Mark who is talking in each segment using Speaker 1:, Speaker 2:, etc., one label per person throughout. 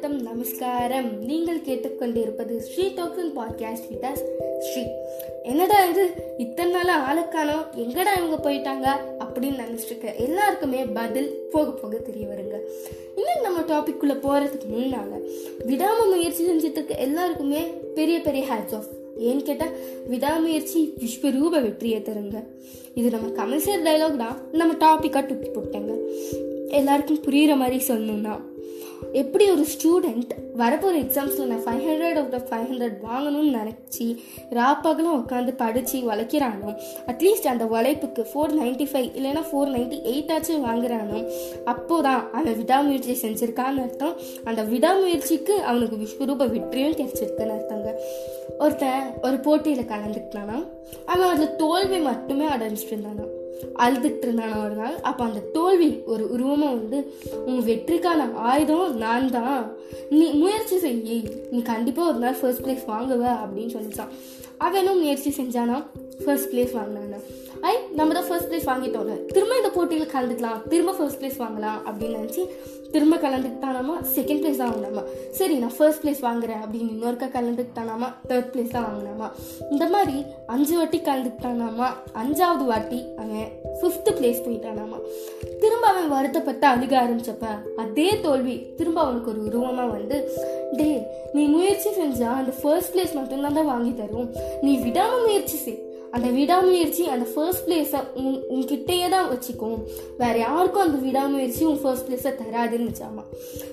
Speaker 1: வணக்கம் நமஸ்காரம். நீங்கள் கேட்டுக்கொண்டிருப்பது Sri talking podcast with Sri. என்னடா இது? இத்தனை நாள் ஆளுக்கானோ? எங்கடா இவங்க போயிட்டாங்க? அப்படின்னு நினச்சிட்டு இருக்க எல்லாருக்குமே பதில் போக போக தெரிய வருங்க. இன்னும் நம்ம டாபிக் குள்ள போறதுக்கு விடாமல் விடாம முயற்சி செஞ்சுட்டு இருக்க எல்லாருக்குமே பெரிய பெரிய ஹேட்ஸ் ஆஃப் ஏன்னு கேட்டால் விடாமுயற்சி விஸ்வரூப வெற்றியை தருங்க. இது நம்ம கமர்ஷியல் டைலாக் தான். நம்ம டாப்பிக்காக தூக்கி போட்டேங்க. எல்லாருக்கும் புரிகிற மாதிரி சொல்லணும்னா எப்படி ஒரு ஸ்டூடெண்ட் வரப்போகிற எக்ஸாம்ஸில் நான் five hundred of the five hundred வாங்கணும்னு நினச்சி ராப்பாகலாம் உட்காந்து படித்து உழைக்கிறானோ அட்லீஸ்ட் அந்த உழைப்புக்கு ஃபோர் நைன்ட்டி ஃபைவ் இல்லைன்னா ஃபோர் நைன்ட்டி எயிட் ஆச்சும் வாங்குறானோ அப்போதான் அவன் விடாமுயற்சி செஞ்சுருக்கான்னு அர்த்தம். அந்த விடாமுயற்சிக்கு அவனுக்கு விஸ்வரூப வெற்றியும் கிடைச்சிருக்குன்னு அர்த்தங்க. ஒருத்தன் ஒரு போட்டியில் கலந்துக்கிட்டானா அவன் அதில் தோல்வி மட்டுமே அடைஞ்சிட்டு இருந்தானா. அழுதுட்டு இருந்தானா ஒரு நாள் அப்போ அந்த தோல்வி ஒரு உருவமாக வந்து உன் வெற்றிக்கான ஆயுதம் நான் தான். நீ முயற்சி செய்யி நீ கண்டிப்பாக ஒரு நாள் ஃபர்ஸ்ட் பிளேஸ் வாங்குவ. அப்படின்னு சொல்லிச்சான். அவனும் முயற்சி செஞ்சானா? First place வாங்கினானா. ஐ நம்ம தான் ஃபர்ஸ்ட் பிளேஸ் வாங்கிட்டோம்ல. திரும்ப இந்த போட்டியில் கலந்துக்கலாம். திரும்ப ஃபர்ஸ்ட் பிளேஸ் வாங்கலாம் அப்படின்னு நினச்சி திரும்ப கலந்துக்கிட்டானாமா? செகண்ட் பிளேஸ் தான் வாங்கினாமா? சரி நான் ஃபர்ஸ்ட் பிளேஸ் வாங்குறேன் அப்படின்னு இன்னொருக்கா கலந்துக்கிட்டானாமா? தேர்ட் பிளேஸ் தான் வாங்கினாமா? இந்த மாதிரி அஞ்சு வாட்டி கலந்துக்கிட்டானாமா? அஞ்சாவது வாட்டி அவன் ஃபிஃப்த் பிளேஸ் போயிட்டானாமா? திரும்ப அவன் வருத்தப்பட்டு அழுக ஆரம்பிச்சப்ப அதே தோல்வி திரும்ப அவனுக்கு ஒரு உருவமாக வந்து டே நீ முயற்சி செஞ்சா அந்த ஃபர்ஸ்ட் பிளேஸ் மட்டும்தான் தான் வாங்கி தரும். நீ விடாமல் முயற்சி செய். அந்த விடாமுயற்சி அந்த ஃபர்ஸ்ட் பிளேஸை உன் உன்கிட்டயே தான் வச்சுக்கும். வேறு யாருக்கும் அந்த விடாமுயற்சி உன் ஃபர்ஸ்ட் பிளேஸை தராதுன்னு வச்சாமா?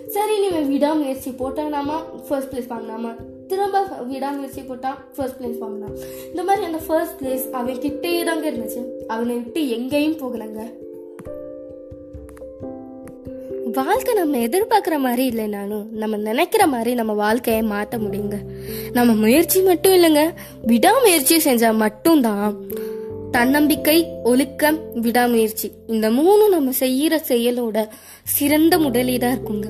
Speaker 1: சரி நீ விடாமுயற்சி போட்டானாமா? First place வாங்கினாமா? திரும்ப விடாமுயற்சி போட்டால் ஃபர்ஸ்ட் பிளேஸ் வாங்கினான் இந்த மாதிரி அந்த ஃபர்ஸ்ட் பிளேஸ் அவன் கிட்டேயே தாங்க இருந்துச்சு. அவனை விட்டு எங்கேயும் போகலைங்க. வாழ்க்கை நம்ம எதிர்பார்க்குற மாதிரி இல்லைனாலும் நம்ம நினைக்கிற மாதிரி நம்ம வாழ்க்கையை மாற்ற முடியுங்க. நம்ம முயற்சி மட்டும் இல்லைங்க. விடாமுயற்சி செஞ்சால் மட்டும்தான் தன்னம்பிக்கை ஒழுக்கம் விடாமுயற்சி இந்த மூணும் நம்ம செய்கிற செயலோட சிறந்த முதலீடாக இருக்குங்க.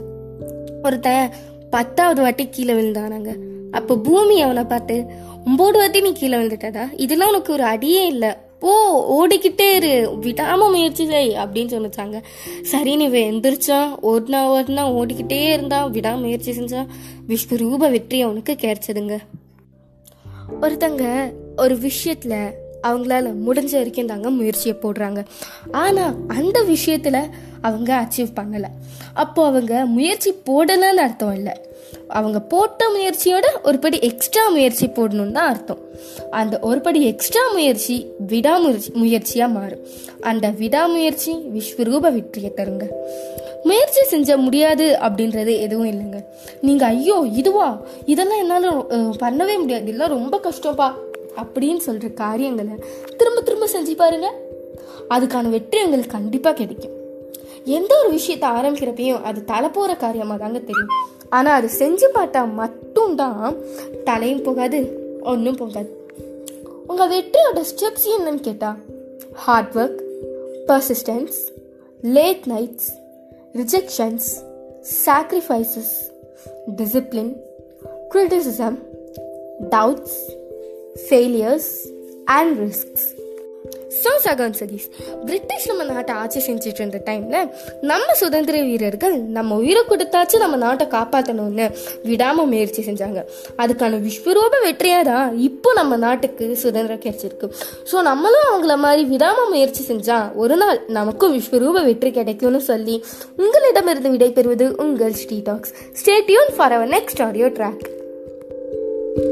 Speaker 1: ஒருத்தன் பத்தாவது வாட்டி கீழே விழுந்தானாங்க. அப்போ பூமி அவனை பார்த்து ஒம்பது வாட்டி நீ கீழே விழுந்துட்டதா இதெல்லாம் உனக்கு ஒரு அடியே இல்லை. ஓ ஓடிக்கிட்டே இரு. விடாம முயற்சி செய் அப்படின்னு சொன்னாங்க. சரி நீ எந்திரிச்சான் ஓடினா ஓடினா ஓடிக்கிட்டே இருந்தான் விடாம முயற்சி செஞ்சான் விஸ்வரூப வெற்றி அவனுக்கு கிடைச்சதுங்க. ஒருத்தங்க ஒரு விஷயத்துல அவங்களால முடிஞ்ச வரைக்கும் தாங்க முயற்சியை போடுறாங்க. ஆனால் அந்த விஷயத்தில் அவங்க அச்சீவ் பண்ணலை. அப்போ அவங்க முயற்சி போடலைன்னு அர்த்தம் இல்லை. அவங்க போட்ட முயற்சியோட ஒரு படி எக்ஸ்ட்ரா முயற்சி போடணும்னு தான் அர்த்தம். அந்த ஒரு படி எக்ஸ்ட்ரா முயற்சி விடாமுயற்சி முயற்சியாக மாறும். அந்த விடாமுயற்சி விஸ்வரூப வெற்றியை தருங்க. முயற்சி செஞ்ச முடியாது அப்படின்றது எதுவும் இல்லைங்க. நீங்கள் ஐயோ இதுவா? இதெல்லாம் என்னால் பண்ணவே முடியாது. இதெல்லாம் ரொம்ப கஷ்டப்பா அப்படின்னு சொல்கிற காரியங்களை திரும்ப திரும்ப செஞ்சு பாருங்க. அதுக்கான வெற்றி உங்களுக்கு கண்டிப்பாக கிடைக்கும். எந்த ஒரு விஷயத்தை ஆரம்பிக்கிறப்பையும் அது தலை போகிற காரியமாக தாங்க தெரியும். ஆனால் அது செஞ்சு பார்த்தா மட்டும்தான் தலையும் போகாது ஒன்றும் போகாது. உங்கள் வெற்றியோட ஸ்டெப்ஸ் என்னன்னு கேட்டால் hard work persistence late nights rejections sacrifices discipline criticism doubts failures and risks so Sagan Satish British நம்ம நாட்டை ஆட்சி செஞ்சுட்டு இருந்த டைமில் நம்ம சுதந்திர வீரர்கள் நம்ம உயிரை கொடுத்தாச்சு நம்ம நாட்டை காப்பாற்றணும்னு விடாமல் முயற்சி செஞ்சாங்க. அதுக்கான விஸ்வரூப வெற்றியாக தான் இப்போ நம்ம நாட்டுக்கு சுதந்திரம் கிடைச்சிருக்கு. ஸோ நம்மளும் அவங்கள மாதிரி விடாமல் முயற்சி செஞ்சால் ஒரு நாள் நமக்கும் விஸ்வரூப வெற்றி கிடைக்கும்னு சொல்லி உங்களிடமிருந்து விடைபெறுவது உங்கள் Sri talks. Stay tuned for our next audio track